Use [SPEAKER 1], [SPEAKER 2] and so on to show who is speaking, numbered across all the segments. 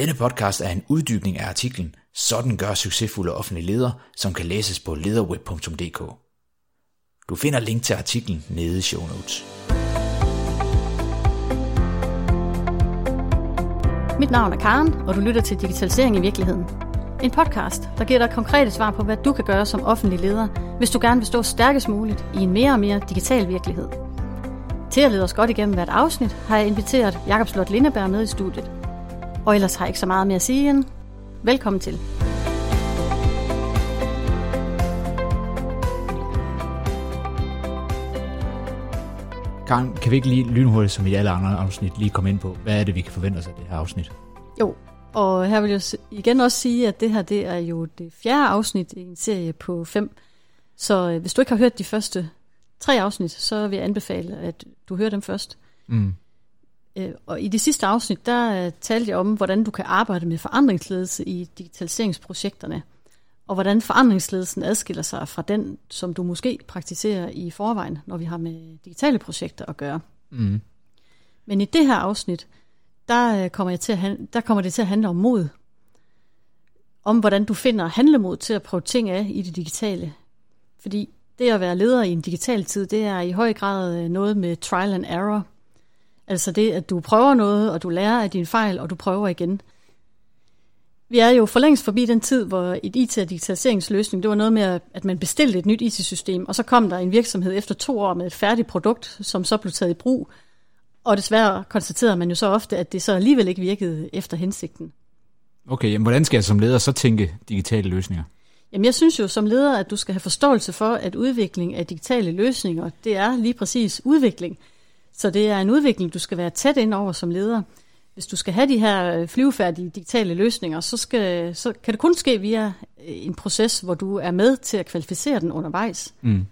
[SPEAKER 1] Denne podcast er en uddybning af artiklen Sådan gør succesfulde offentlige ledere, som kan læses på lederweb.dk. Du finder link til artiklen nede i show notes.
[SPEAKER 2] Mit navn er Karen, og du lytter til Digitalisering i virkeligheden. En podcast, der giver dig konkrete svar på, hvad du kan gøre som offentlig leder, hvis du gerne vil stå stærkest muligt i en mere og mere digital virkelighed. Til at lede os godt igennem hvert afsnit, har jeg inviteret Jakob Slot Lindeberg med i studiet. Og ellers har jeg ikke så meget mere at sige end velkommen til.
[SPEAKER 1] Karen, kan vi ikke lige lynhurtigt, som i alle andre afsnit, lige komme ind på, hvad er det, vi kan forvente os af det her afsnit?
[SPEAKER 2] Jo, og her vil jeg igen også sige, at det her det er jo det fjerde afsnit i en serie på fem. Så øh, hvis du ikke har hørt de første tre afsnit, så vil jeg anbefale, at du hører dem først. Mm. Øh, og i det sidste afsnit, der øh, talte jeg om, hvordan du kan arbejde med forandringsledelse i digitaliseringsprojekterne, og hvordan forandringsledelsen adskiller sig fra den, som du måske praktiserer i forvejen, når vi har med digitale projekter at gøre. Mm. Men i det her afsnit, der øh, kommer, jeg til at, der kommer det til at handle om mod. Om hvordan du finder handlemod til at prøve ting af i det digitale. Fordi det at være leder i en digital tid, det er i høj grad noget med trial and error – Altså det, at du prøver noget, og du lærer af dine fejl, og du prøver igen. Vi er jo for længst forbi den tid, hvor et IT- og digitaliseringsløsning, det var noget med, at man bestilte et nyt IT-system, og så kom der en virksomhed efter to år med et færdigt produkt, som så blev taget i brug. Og desværre konstaterede man jo så ofte, at det så alligevel ikke virkede efter hensigten.
[SPEAKER 1] Okay, jamen hvordan skal jeg som leder så tænke digitale løsninger?
[SPEAKER 2] Jamen jeg synes jo som leder, at du skal have forståelse for, at udvikling af digitale løsninger, det er lige præcis udvikling. Så det er en udvikling, du skal være tæt ind over som leder. Hvis du skal have de her øh, flyvefærdige digitale løsninger, så, skal, så kan det kun ske via øh, en proces, hvor du er med til at kvalificere den undervejs. Mm.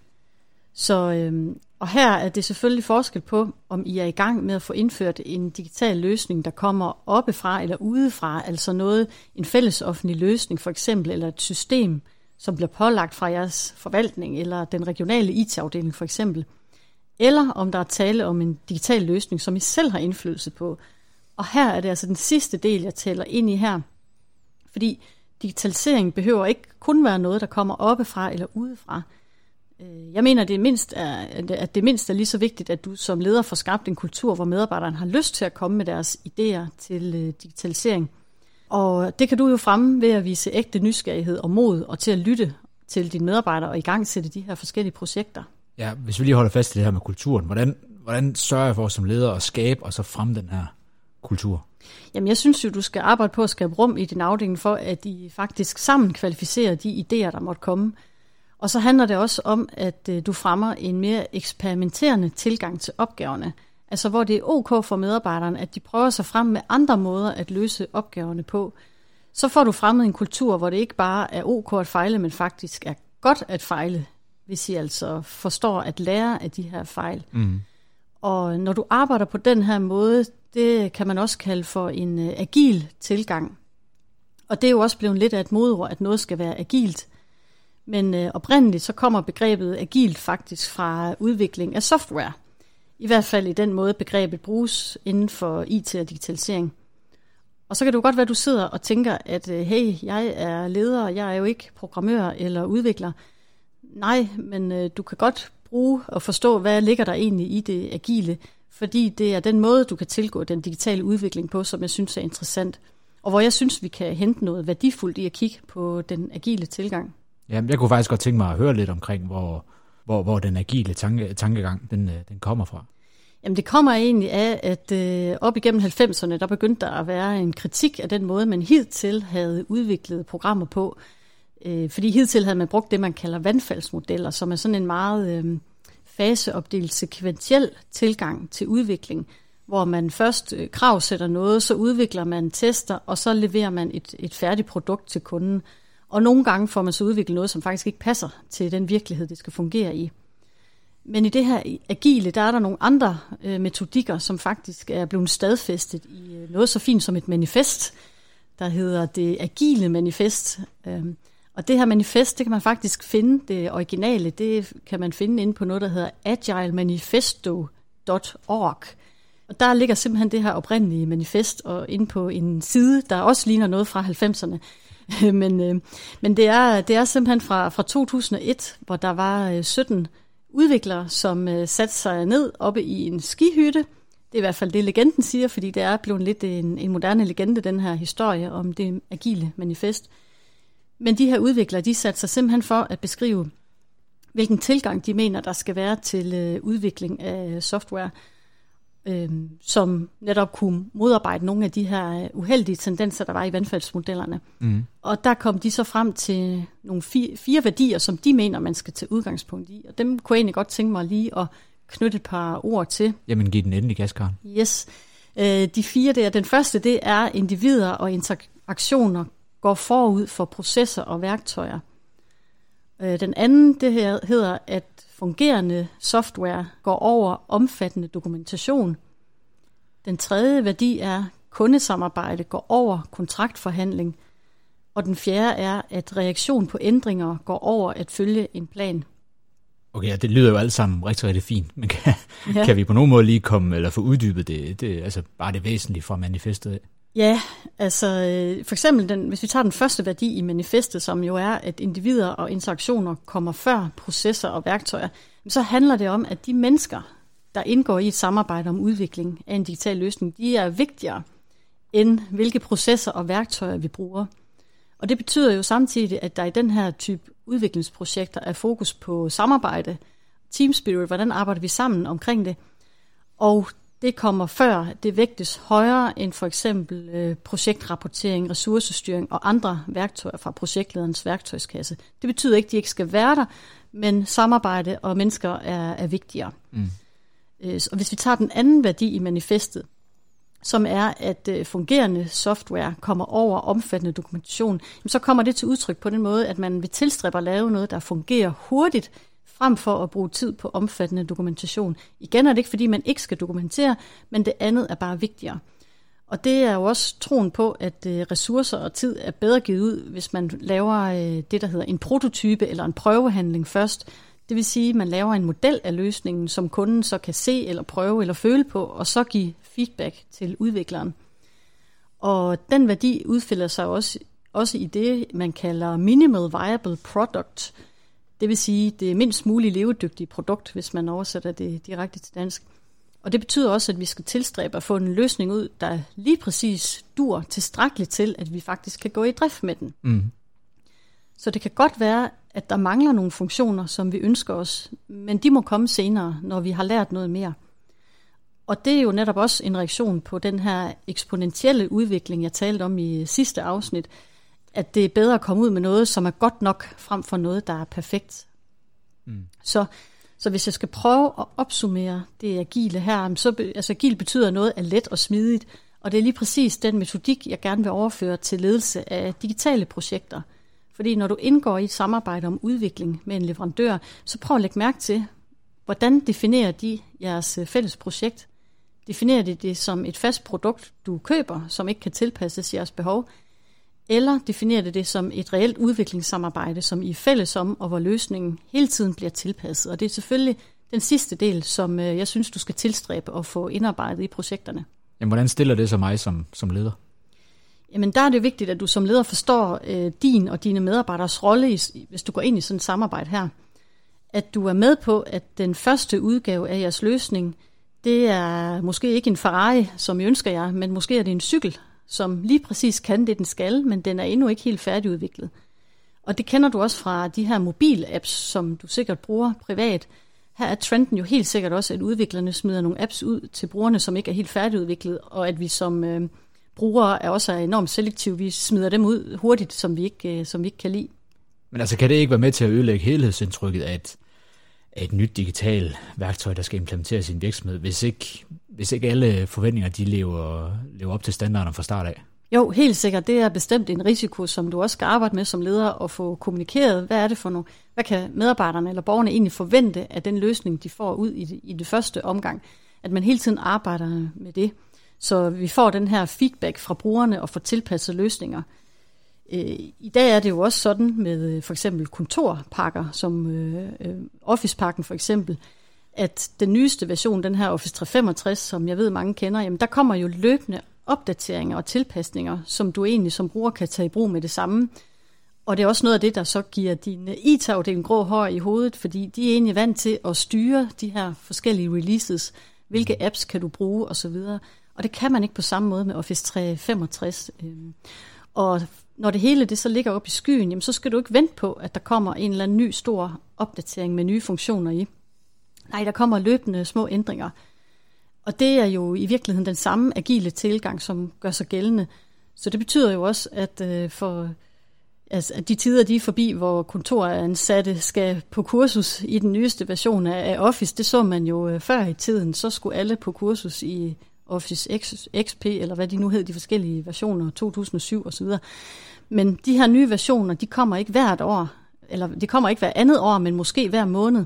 [SPEAKER 2] Så, øhm, og her er det selvfølgelig forskel på, om I er i gang med at få indført en digital løsning, der kommer oppefra eller udefra, altså noget, en fælles offentlig løsning for eksempel, eller et system, som bliver pålagt fra jeres forvaltning, eller den regionale IT-afdeling for eksempel eller om der er tale om en digital løsning, som I selv har indflydelse på. Og her er det altså den sidste del, jeg taler ind i her. Fordi digitalisering behøver ikke kun være noget, der kommer oppefra eller udefra. Øh, jeg mener, det mindst er, at det mindst er lige så vigtigt, at du som leder får skabt en kultur, hvor medarbejderne har lyst til at komme med deres idéer til øh, digitalisering. Og det kan du jo fremme ved at vise ægte nysgerrighed og mod, og til at lytte til dine medarbejdere og i gang sætte de her forskellige projekter.
[SPEAKER 1] Ja, hvis vi lige holder fast i det her med kulturen, hvordan, hvordan sørger jeg for som leder at skabe og så fremme den her kultur?
[SPEAKER 2] Jamen, jeg synes jo, du skal arbejde på at skabe rum i din afdeling for, at de faktisk sammen kvalificerer de idéer, der måtte komme. Og så handler det også om, at øh, du fremmer en mere eksperimenterende tilgang til opgaverne. Altså hvor det er ok for medarbejderne, at de prøver sig frem med andre måder at løse opgaverne på. Så får du fremmet en kultur, hvor det ikke bare er ok at fejle, men faktisk er godt at fejle hvis I altså forstår at lære af de her fejl. Mm. Og når du arbejder på den her måde, det kan man også kalde for en uh, agil tilgang. Og det er jo også blevet lidt af et modord, at noget skal være agilt. Men uh, oprindeligt så kommer begrebet agilt faktisk fra udvikling af software. I hvert fald i den måde begrebet bruges inden for IT og digitalisering. Og så kan det jo godt være, at du sidder og tænker, at uh, hey, jeg er leder, jeg er jo ikke programmør eller udvikler. Nej, men øh, du kan godt bruge og forstå, hvad ligger der egentlig i det agile, fordi det er den måde, du kan tilgå den digitale udvikling på, som jeg synes er interessant, og hvor jeg synes, vi kan hente noget værdifuldt i at kigge på den agile tilgang.
[SPEAKER 1] Ja, jeg kunne faktisk godt tænke mig at høre lidt omkring, hvor, hvor, hvor den agile tanke, tankegang den, øh, den kommer fra.
[SPEAKER 2] Jamen det kommer egentlig af, at øh, op igennem 90'erne, der begyndte der at være en kritik af den måde, man hidtil havde udviklet programmer på. Øh, fordi hidtil havde man brugt det, man kalder vandfaldsmodeller, som er sådan en meget øh, faseopdelt sekventiel tilgang til udvikling, hvor man først øh, kravsætter noget, så udvikler man tester, og så leverer man et, et færdigt produkt til kunden. Og nogle gange får man så udviklet noget, som faktisk ikke passer til den virkelighed, det skal fungere i. Men i det her agile, der er der nogle andre øh, metodikker, som faktisk er blevet stadfæstet i øh, noget så fint som et manifest, der hedder det agile manifest. Øh, og det her manifest, det kan man faktisk finde, det originale, det kan man finde inde på noget, der hedder agilemanifesto.org. Og der ligger simpelthen det her oprindelige manifest og inde på en side, der også ligner noget fra 90'erne. men øh, men det, er, det er simpelthen fra, fra 2001, hvor der var øh, 17 udviklere, som øh, satte sig ned oppe i en skihytte, det er i hvert fald det, legenden siger, fordi det er blevet lidt en, en moderne legende, den her historie om det agile manifest. Men de her udviklere, de satte sig simpelthen for at beskrive, hvilken tilgang de mener, der skal være til øh, udvikling af software, øh, som netop kunne modarbejde nogle af de her øh, uheldige tendenser, der var i vandfaldsmodellerne. Mm. Og der kom de så frem til nogle fire, fire værdier, som de mener, man skal tage udgangspunkt i. Og dem kunne jeg egentlig godt tænke mig lige at knytte et par ord til.
[SPEAKER 1] Jamen, giv den endelig gas, Karen.
[SPEAKER 2] Yes. Øh, de fire der. Den første, det er individer og interaktioner går forud for processer og værktøjer. Øh, den anden, det her hedder, at fungerende software går over omfattende dokumentation. Den tredje værdi er, kundesamarbejde går over kontraktforhandling. Og den fjerde er, at reaktion på ændringer går over at følge en plan.
[SPEAKER 1] Okay, det lyder jo alt sammen rigtig, rigtig fint, men kan, ja. kan vi på nogen måde lige komme, eller få uddybet det, det altså bare det væsentlige fra manifestet?
[SPEAKER 2] Ja, altså øh, for eksempel, den, hvis vi tager den første værdi i manifestet, som jo er, at individer og interaktioner kommer før processer og værktøjer, så handler det om, at de mennesker, der indgår i et samarbejde om udvikling af en digital løsning, de er vigtigere end hvilke processer og værktøjer vi bruger. Og det betyder jo samtidig, at der i den her type udviklingsprojekter er fokus på samarbejde, team spirit, hvordan arbejder vi sammen omkring det. Og det kommer før, det vægtes højere end for eksempel øh, projektrapportering, ressourcestyring og andre værktøjer fra projektlederens værktøjskasse. Det betyder ikke, at de ikke skal være der, men samarbejde og mennesker er, er vigtigere. Mm. Øh, og hvis vi tager den anden værdi i manifestet, som er, at øh, fungerende software kommer over omfattende dokumentation, så kommer det til udtryk på den måde, at man vil tilstræbe at lave noget, der fungerer hurtigt, frem for at bruge tid på omfattende dokumentation. Igen er det ikke, fordi man ikke skal dokumentere, men det andet er bare vigtigere. Og det er jo også troen på, at øh, ressourcer og tid er bedre givet ud, hvis man laver øh, det, der hedder en prototype eller en prøvehandling først, det vil sige, at man laver en model af løsningen, som kunden så kan se eller prøve eller føle på, og så give feedback til udvikleren. Og den værdi udfælder sig også, også i det, man kalder minimal viable product. Det vil sige, det er mindst muligt levedygtige produkt, hvis man oversætter det direkte til dansk. Og det betyder også, at vi skal tilstræbe at få en løsning ud, der lige præcis dur tilstrækkeligt til, at vi faktisk kan gå i drift med den. Mm. Så det kan godt være, at der mangler nogle funktioner, som vi ønsker os, men de må komme senere, når vi har lært noget mere. Og det er jo netop også en reaktion på den her eksponentielle udvikling, jeg talte om i sidste afsnit, at det er bedre at komme ud med noget, som er godt nok, frem for noget, der er perfekt. Mm. Så, så hvis jeg skal prøve at opsummere det agile her, så altså agil betyder noget er let og smidigt, og det er lige præcis den metodik, jeg gerne vil overføre til ledelse af digitale projekter – fordi når du indgår i et samarbejde om udvikling med en leverandør, så prøv at lægge mærke til, hvordan definerer de jeres øh, fælles projekt? Definerer de det som et fast produkt, du køber, som ikke kan tilpasses jeres behov? Eller definerer det det som et reelt udviklingssamarbejde, som I er fælles om, og hvor løsningen hele tiden bliver tilpasset? Og det er selvfølgelig den sidste del, som øh, jeg synes, du skal tilstræbe og få indarbejdet i projekterne.
[SPEAKER 1] Jamen, hvordan stiller det så mig som, som leder?
[SPEAKER 2] Jamen der er det vigtigt, at du som leder forstår øh, din og dine medarbejderes rolle, i, hvis du går ind i sådan et samarbejde her. At du er med på, at den første udgave af jeres løsning, det er måske ikke en Ferrari, som I ønsker jer, men måske er det en cykel, som lige præcis kan det, den skal, men den er endnu ikke helt færdigudviklet. Og det kender du også fra de her mobil-apps, som du sikkert bruger privat. Her er trenden jo helt sikkert også, at udviklerne smider nogle apps ud til brugerne, som ikke er helt færdigudviklet, og at vi som... Øh, brugere er også enormt selektive. Vi smider dem ud hurtigt, som vi ikke, øh, som vi ikke kan lide.
[SPEAKER 1] Men altså, kan det ikke være med til at ødelægge helhedsindtrykket af et, af et nyt digitalt værktøj, der skal implementeres i en virksomhed, hvis ikke, hvis ikke alle forventninger de lever, lever op til standarderne fra start af?
[SPEAKER 2] Jo, helt sikkert. Det er bestemt en risiko, som du også skal arbejde med som leder og få kommunikeret. Hvad er det for nogle, hvad kan medarbejderne eller borgerne egentlig forvente af den løsning, de får ud i det, i det første omgang? At man hele tiden arbejder med det. Så vi får den her feedback fra brugerne og får tilpasset løsninger. Øh, I dag er det jo også sådan med øh, for eksempel kontorpakker, som øh, øh for eksempel, at den nyeste version, den her Office 365, som jeg ved mange kender, jamen der kommer jo løbende opdateringer og tilpasninger, som du egentlig som bruger kan tage i brug med det samme. Og det er også noget af det, der så giver din IT-afdeling grå hår i hovedet, fordi de er egentlig vant til at styre de her forskellige releases. Hvilke apps kan du bruge osv. Og det kan man ikke på samme måde med Office 365. Øhm, og når det hele det så ligger op i skyen, jamen, så skal du ikke vente på, at der kommer en eller anden ny stor opdatering med nye funktioner i. Nej, der kommer løbende små ændringer. Og det er jo i virkeligheden den samme agile tilgang, som gør sig gældende. Så det betyder jo også, at øh, for altså, at de tider de er forbi, hvor kontoransatte skal på kursus i den nyeste version af, af Office, det så man jo øh, før i tiden. Så skulle alle på kursus i Office X, XP, eller hvad de nu hed, de forskellige versioner, 2007 osv. Men de her nye versioner, de kommer ikke hvert år, eller de kommer ikke hver andet år, men måske hver måned,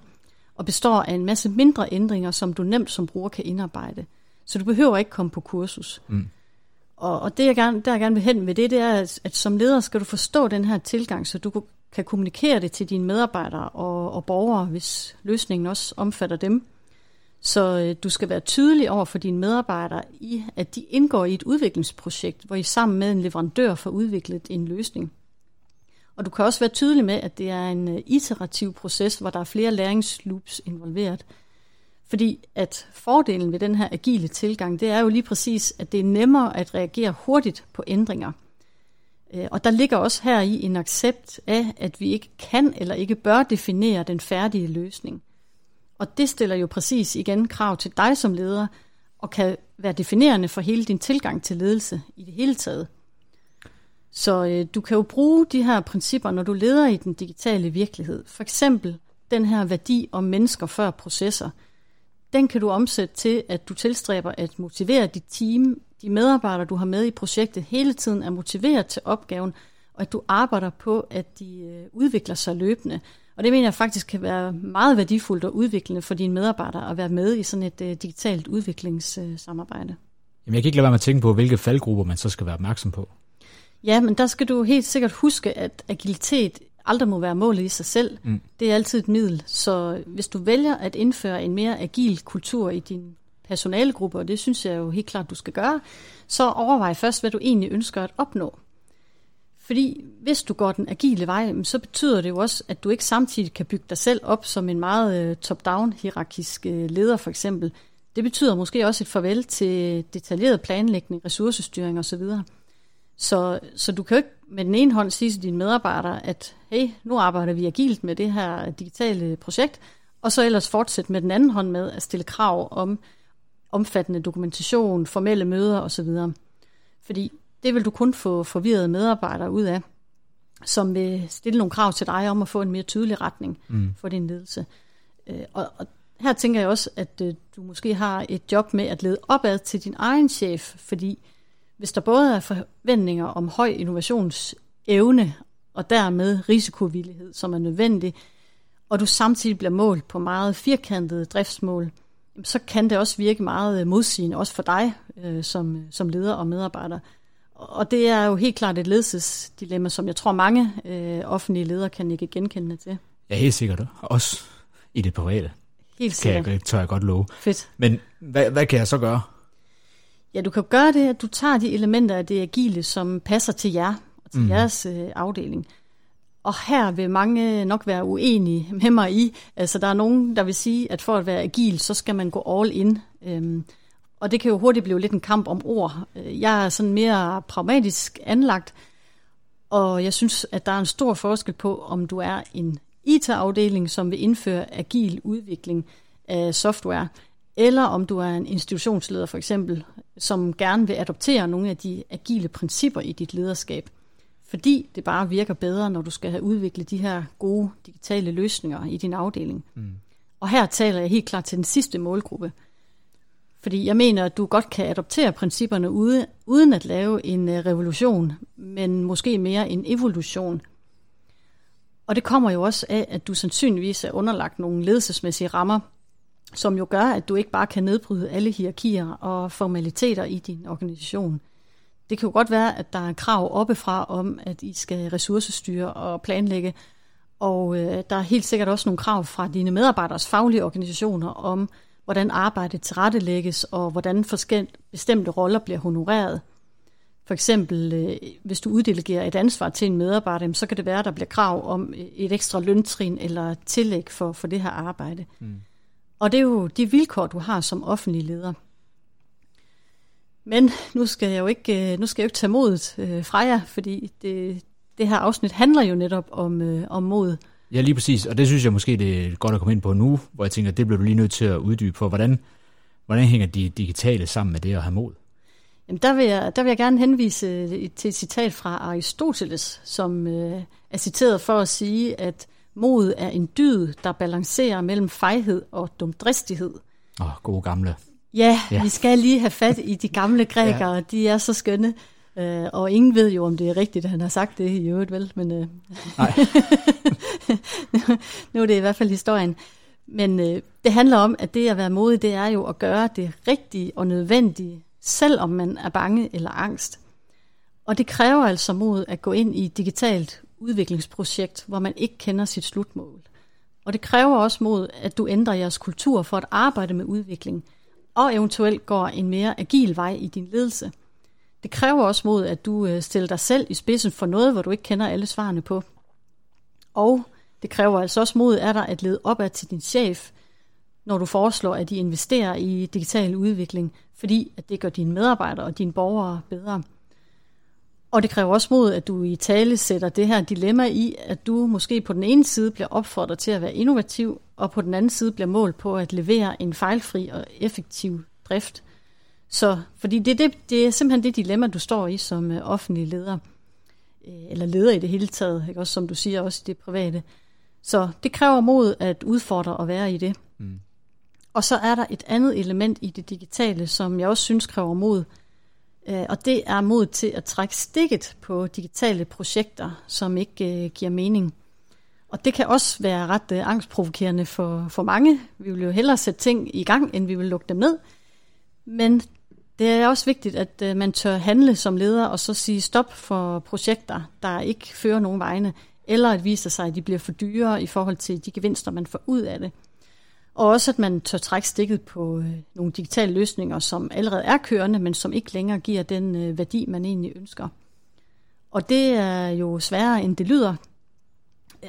[SPEAKER 2] og består af en masse mindre ændringer, som du nemt som bruger kan indarbejde. Så du behøver ikke komme på kursus. Mm. Og, og det, jeg gerne, der jeg gerne vil hen med det, det er, at, at som leder skal du forstå den her tilgang, så du kan kommunikere det til dine medarbejdere og, og borgere, hvis løsningen også omfatter dem. Så øh, du skal være tydelig over for dine medarbejdere i, at de indgår i et udviklingsprojekt, hvor I sammen med en leverandør får udviklet en løsning. Og du kan også være tydelig med, at det er en øh, iterativ proces, hvor der er flere læringsloops involveret. Fordi at fordelen ved den her agile tilgang, det er jo lige præcis, at det er nemmere at reagere hurtigt på ændringer. Øh, og der ligger også her i en accept af, at vi ikke kan eller ikke bør definere den færdige løsning. Og det stiller jo præcis igen krav til dig som leder, og kan være definerende for hele din tilgang til ledelse i det hele taget. Så øh, du kan jo bruge de her principper, når du leder i den digitale virkelighed. For eksempel den her værdi om mennesker før processer. Den kan du omsætte til, at du tilstræber at motivere dit team, de medarbejdere, du har med i projektet, hele tiden er motiveret til opgaven, og at du arbejder på, at de øh, udvikler sig løbende. Og det mener jeg faktisk kan være meget værdifuldt og udviklende for dine medarbejdere at være med i sådan et øh, digitalt udviklingssamarbejde.
[SPEAKER 1] Jamen jeg kan ikke lade være med at tænke på, hvilke faldgrupper man så skal være opmærksom på.
[SPEAKER 2] Ja, men der skal du helt sikkert huske, at agilitet aldrig må være målet i sig selv. Mm. Det er altid et middel. Så hvis du vælger at indføre en mere agil kultur i din personalegruppe, og det synes jeg jo helt klart, du skal gøre, så overvej først, hvad du egentlig ønsker at opnå. Fordi hvis du går den agile vej, så betyder det jo også, at du ikke samtidig kan bygge dig selv op som en meget øh, top-down hierarkisk øh, leder for eksempel. Det betyder måske også et farvel til detaljeret planlægning, ressourcestyring osv. Så, så du kan jo ikke med den ene hånd sige til dine medarbejdere, at hey, nu arbejder vi agilt med det her digitale projekt, og så ellers fortsætte med den anden hånd med at stille krav om omfattende dokumentation, formelle møder osv. Fordi det vil du kun få forvirrede medarbejdere ud af, som vil stille nogle krav til dig om at få en mere tydelig retning mm. for din ledelse. Øh, og, og her tænker jeg også, at øh, du måske har et job med at lede opad til din egen chef, fordi hvis der både er forventninger om høj innovationsevne og dermed risikovillighed, som er nødvendig, og du samtidig bliver målt på meget firkantede driftsmål, så kan det også virke meget modsigende, også for dig øh, som, som leder og medarbejder. Og det er jo helt klart et ledelsesdilemma, som jeg tror mange øh, offentlige ledere kan ikke genkende til.
[SPEAKER 1] Ja, helt sikkert. Også i det private.
[SPEAKER 2] Helt sikkert.
[SPEAKER 1] Kan jeg, tør jeg godt love.
[SPEAKER 2] Fedt.
[SPEAKER 1] Men hvad, hvad kan jeg så gøre?
[SPEAKER 2] Ja, du kan gøre det, at du tager de elementer af det agile, som passer til jer og til mm. jeres øh, afdeling. Og her vil mange nok være uenige med mig i. Altså, der er nogen, der vil sige, at for at være agil, så skal man gå all in. Øhm, og det kan jo hurtigt blive lidt en kamp om ord. Øh, jeg er sådan mere pragmatisk anlagt, og jeg synes, at der er en stor forskel på, om du er en IT-afdeling, som vil indføre agil udvikling af software, eller om du er en institutionsleder for eksempel, som gerne vil adoptere nogle af de agile principper i dit lederskab. Fordi det bare virker bedre, når du skal have udviklet de her gode digitale løsninger i din afdeling. Mm. Og her taler jeg helt klart til den sidste målgruppe – fordi jeg mener, at du godt kan adoptere principperne ude, uden at lave en øh, revolution, men måske mere en evolution. Og det kommer jo også af, at du sandsynligvis er underlagt nogle ledelsesmæssige rammer, som jo gør, at du ikke bare kan nedbryde alle hierarkier og formaliteter i din organisation. Det kan jo godt være, at der er krav oppefra om, at I skal ressourcestyre og planlægge, Og øh, der er helt sikkert også nogle krav fra dine medarbejderes faglige organisationer om, hvordan arbejdet tilrettelægges, og hvordan forskellige bestemte roller bliver honoreret. For eksempel, øh, hvis du uddelegerer et ansvar til en medarbejder, så kan det være, at der bliver krav om øh, et ekstra løntrin eller tillæg for, for det her arbejde. Mm. Og det er jo de vilkår, du har som offentlig leder. Men nu skal jeg jo ikke, øh, nu skal jeg jo ikke tage modet øh, fra jer, fordi det, det her afsnit handler jo netop om, øh, om mod.
[SPEAKER 1] Ja, lige præcis. Og det synes jeg måske, det er godt at komme ind på nu, hvor jeg tænker, det bliver du lige nødt til at uddybe for. Hvordan, hvordan hænger de digitale sammen med det at have mod?
[SPEAKER 2] Jamen, der, vil jeg, der vil jeg gerne henvise til et citat fra Aristoteles, som øh, er citeret for at sige, at mod er en dyd, der balancerer mellem fejhed og dumdristighed.
[SPEAKER 1] Åh, oh, gode gamle.
[SPEAKER 2] Ja, ja, vi skal lige have fat i de gamle grækere, ja. de er så skønne. Uh, og ingen ved jo, om det er rigtigt, at han har sagt det i øvrigt, vel? Men, uh, Nej. nu er det i hvert fald historien. Men uh, det handler om, at det at være modig, det er jo at gøre det rigtige og nødvendige, selvom man er bange eller angst. Og det kræver altså mod at gå ind i et digitalt udviklingsprojekt, hvor man ikke kender sit slutmål. Og det kræver også mod, at du ændrer jeres kultur for at arbejde med udvikling, og eventuelt går en mere agil vej i din ledelse – det kræver også mod, at du øh, stiller dig selv i spidsen for noget, hvor du ikke kender alle svarene på. Og det kræver altså også mod af dig at lede opad til din chef, når du foreslår, at de investerer i digital udvikling, fordi at det gør dine medarbejdere og dine borgere bedre. Og det kræver også mod, at du i tale sætter det her dilemma i, at du måske på den ene side bliver opfordret til at være innovativ, og på den anden side bliver målt på at levere en fejlfri og effektiv drift – så, fordi det, det, det er simpelthen det dilemma, du står i som uh, offentlig leder, øh, eller leder i det hele taget, ikke? også som du siger, også i det private. Så det kræver mod at udfordre og være i det. Mm. Og så er der et andet element i det digitale, som jeg også synes kræver mod, Øh, og det er mod til at trække stikket på digitale projekter, som ikke øh, giver mening. Og det kan også være ret øh, angstprovokerende for, for mange. Vi vil jo hellere sætte ting i gang, end vi vil lukke dem ned. Men det er også vigtigt, at øh, man tør handle som leder og så sige stop for projekter, der ikke fører nogen vegne, eller at vise sig, at de bliver for dyre i forhold til de gevinster, man får ud af det. Og også, at man tør trække stikket på øh, nogle digitale løsninger, som allerede er kørende, men som ikke længere giver den øh, værdi, man egentlig ønsker. Og det er jo sværere, end det lyder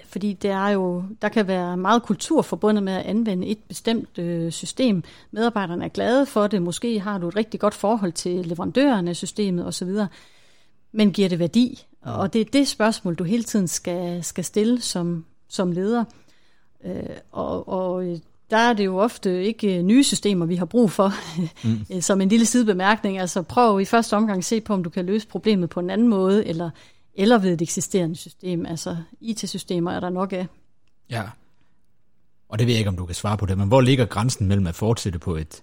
[SPEAKER 2] fordi det er jo, der kan være meget kultur forbundet med at anvende et bestemt øh, system. Medarbejderne er glade for det, måske har du et rigtig godt forhold til leverandøren af systemet osv., men giver det værdi? Og det er det spørgsmål, du hele tiden skal, skal stille som, som leder. Øh, og, og øh, der er det jo ofte ikke nye systemer, vi har brug for, mm. som en lille sidebemærkning. Altså prøv i første omgang at se på, om du kan løse problemet på en anden måde, eller eller ved et eksisterende system. Altså IT-systemer er der nok af.
[SPEAKER 1] Ja, og det ved jeg ikke, om du kan svare på det, men hvor ligger grænsen mellem at fortsætte på et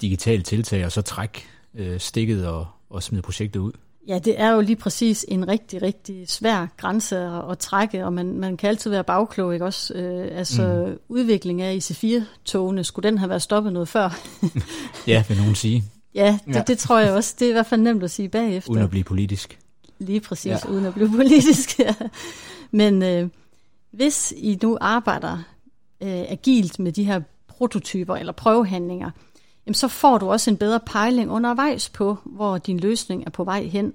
[SPEAKER 1] digitalt tiltag, og så trække øh, stikket og, og smide projektet ud?
[SPEAKER 2] Ja, det er jo lige præcis en rigtig, rigtig svær grænse at, at trække, og man, man kan altid være bagklog, ikke også? Øh, altså, mm. udvikling af IC4-togene, skulle den have været stoppet noget før?
[SPEAKER 1] ja, vil nogen sige.
[SPEAKER 2] Ja, det, ja, det tror jeg også. Det er i hvert fald nemt at sige bagefter.
[SPEAKER 1] Uden at blive politisk.
[SPEAKER 2] Lige præcis, ja. uden at blive politisk. ja. Men øh, hvis I nu arbejder øh, agilt med de her prototyper eller prøvehandlinger, jamen så får du også en bedre pejling undervejs på, hvor din løsning er på vej hen.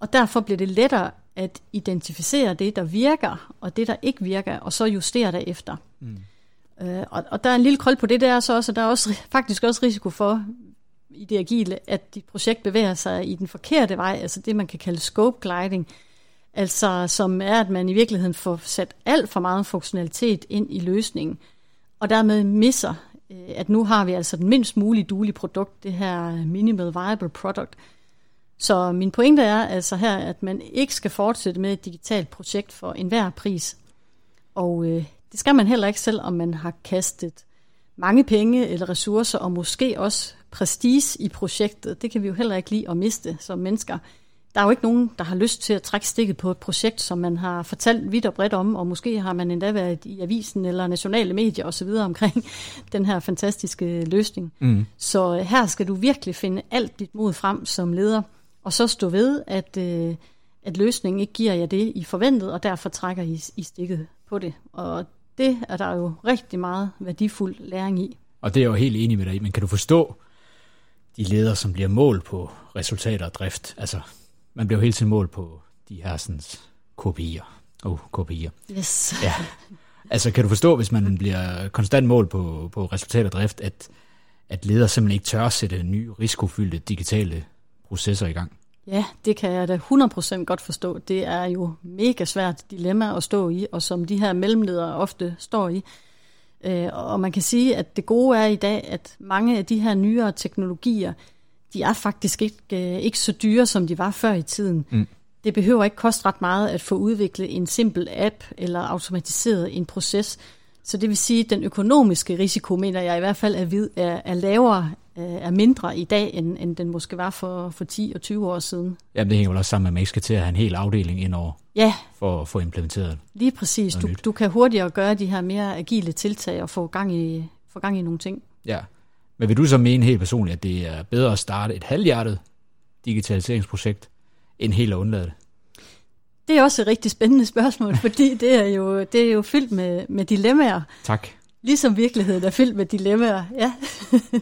[SPEAKER 2] Og derfor bliver det lettere at identificere det, der virker, og det, der ikke virker, og så justere derefter. Mm. Øh, og, og der er en lille krøl på det der så også, og der er også faktisk også risiko for, i det agile, at dit projekt bevæger sig i den forkerte vej, altså det, man kan kalde scope gliding, altså som er, at man i virkeligheden får sat alt for meget funktionalitet ind i løsningen, og dermed misser, Øh, at nu har vi altså den mindst mulige duelige produkt, det her minimal viable product. Så min pointe er altså her, at man ikke skal fortsætte med et digitalt projekt for enhver pris. Og øh, det skal man heller ikke, selv om man har kastet mange penge eller ressourcer, og måske også prestige i projektet. Det kan vi jo heller ikke lide at miste som mennesker. Der er jo ikke nogen, der har lyst til at trække stikket på et projekt, som man har fortalt vidt og bredt om, og måske har man endda været i avisen eller nationale medier osv. omkring den her fantastiske løsning. Mm. Så øh, her skal du virkelig finde alt dit mod frem som leder, og så stå ved, at, øh, at løsningen ikke giver jer det, I forventede, og derfor trækker I, I stikket på det. Og det er der jo rigtig meget værdifuld læring i.
[SPEAKER 1] Og det er jeg jo helt enig med dig i, men kan du forstå de ledere, som bliver mål på resultater og drift? Altså, man bliver hele tiden mål på de her sådan, KPI'er. Oh, KPI'er.
[SPEAKER 2] Yes.
[SPEAKER 1] Ja. Altså, kan du forstå, hvis man bliver konstant mål på, på resultat og drift, at, at ledere simpelthen ikke tør at sætte nye risikofyldte digitale processer i gang?
[SPEAKER 2] Ja, det kan jeg da 100% godt forstå. Det er jo mega svært dilemma at stå i, og som de her mellemledere ofte står i. Øh, og man kan sige, at det gode er i dag, at mange af de her nyere teknologier, de er faktisk ikke, øh, ikke så dyre, som de var før i tiden. Mm. Det behøver ikke koste ret meget at få udviklet en simpel app eller automatiseret en proces. Så det vil sige, at den økonomiske risiko, mener jeg i hvert fald, er, vid, er, er lavere, er mindre i dag, end, end den måske var for, for 10 og 20 år siden.
[SPEAKER 1] Jamen det hænger vel også sammen med, at man ikke skal til at have en hel afdeling ind over
[SPEAKER 2] ja.
[SPEAKER 1] for at få implementeret
[SPEAKER 2] Lige præcis. Du, du kan hurtigere gøre de her mere agile tiltag og få gang i, få gang i nogle ting.
[SPEAKER 1] Ja, men vil du så mene helt personligt, at det er bedre at starte et halvhjertet digitaliseringsprojekt, end helt at undlade det?
[SPEAKER 2] Det er også et rigtig spændende spørgsmål, fordi det er jo, det er jo fyldt med, med dilemmaer.
[SPEAKER 1] Tak.
[SPEAKER 2] Ligesom virkeligheden er fyldt med dilemmaer, ja.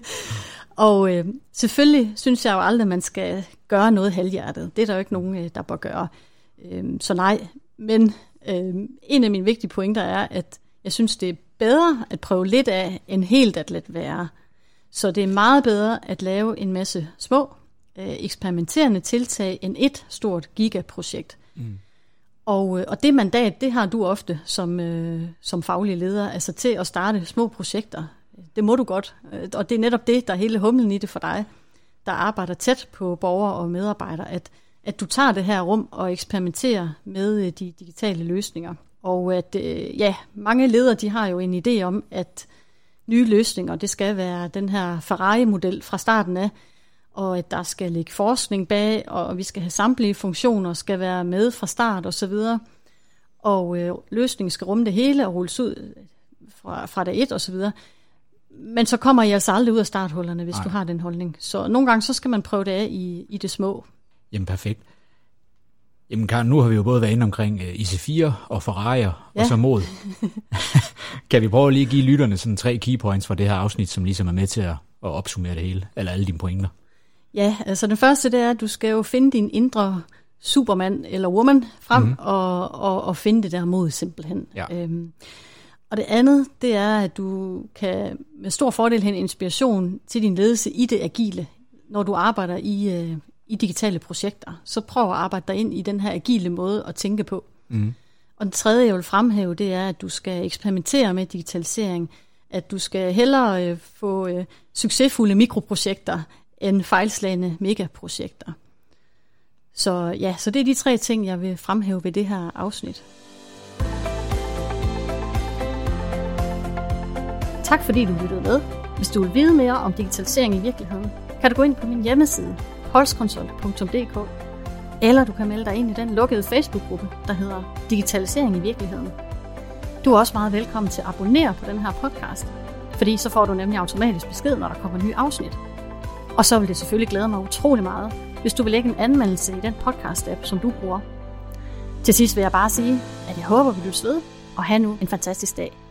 [SPEAKER 2] og øh, selvfølgelig synes jeg jo aldrig, at man skal gøre noget halvhjertet. Det er der jo ikke nogen, øh, der bør gøre. Øh, så nej, men øh, en af mine vigtige pointer er, at jeg synes, det er bedre at prøve lidt af, end helt at lade være. Så det er meget bedre at lave en masse små, øh, eksperimenterende tiltag end et stort gigaprojekt. Mm. Og, øh, og det mandat, det har du ofte som, øh, som faglig leder, altså til at starte små projekter. Det må du godt. Og det er netop det, der er hele humlen i det for dig, der arbejder tæt på borgere og medarbejdere, at, at du tager det her rum og eksperimenterer med de digitale løsninger. Og at øh, ja, mange ledere de har jo en idé om, at nye løsninger, det skal være den her Ferrari-model fra starten af, og at der skal ligge forskning bag, og vi skal have samtlige funktioner, skal være med fra start og så videre. Og øh, løsningen skal rumme det hele og rulles ud fra, fra dag et og så videre. Men så kommer I altså aldrig ud af starthullerne, hvis Nej. du har den holdning. Så nogle gange så skal man prøve det af i, i det små.
[SPEAKER 1] Jamen perfekt. Jamen Karen, nu har vi jo både været inde omkring uh, IC4 og Ferrari ja. og så mod. kan vi prøve lige at give lytterne sådan tre key points for det her afsnit, som ligesom er med til at, at opsummere det hele, eller alle dine pointer?
[SPEAKER 2] Ja, altså den første det er, at du skal jo finde din indre supermand eller woman frem mm-hmm. og, og, og finde det der mod simpelthen. Ja. Øhm, og det andet, det er, at du kan med stor fordel hente inspiration til din ledelse i det agile, når du arbejder i, øh, i digitale projekter. Så prøv at arbejde dig ind i den her agile måde at tænke på. Mm. Og den tredje, jeg vil fremhæve, det er, at du skal eksperimentere med digitalisering. At du skal hellere øh, få øh, succesfulde mikroprojekter end fejlslagende megaprojekter. Så ja, så det er de tre ting, jeg vil fremhæve ved det her afsnit. Tak fordi du lyttede med. Hvis du vil vide mere om digitalisering i virkeligheden, kan du gå ind på min hjemmeside polskonsult.dk eller du kan melde dig ind i den lukkede Facebook-gruppe, der hedder Digitalisering i virkeligheden. Du er også meget velkommen til at abonnere på den her podcast, fordi så får du nemlig automatisk besked, når der kommer nye afsnit. Og så vil det selvfølgelig glæde mig utrolig meget, hvis du vil lægge en anmeldelse i den podcast-app, som du bruger. Til sidst vil jeg bare sige, at jeg håber, vi lyttes ved, og have nu en fantastisk dag.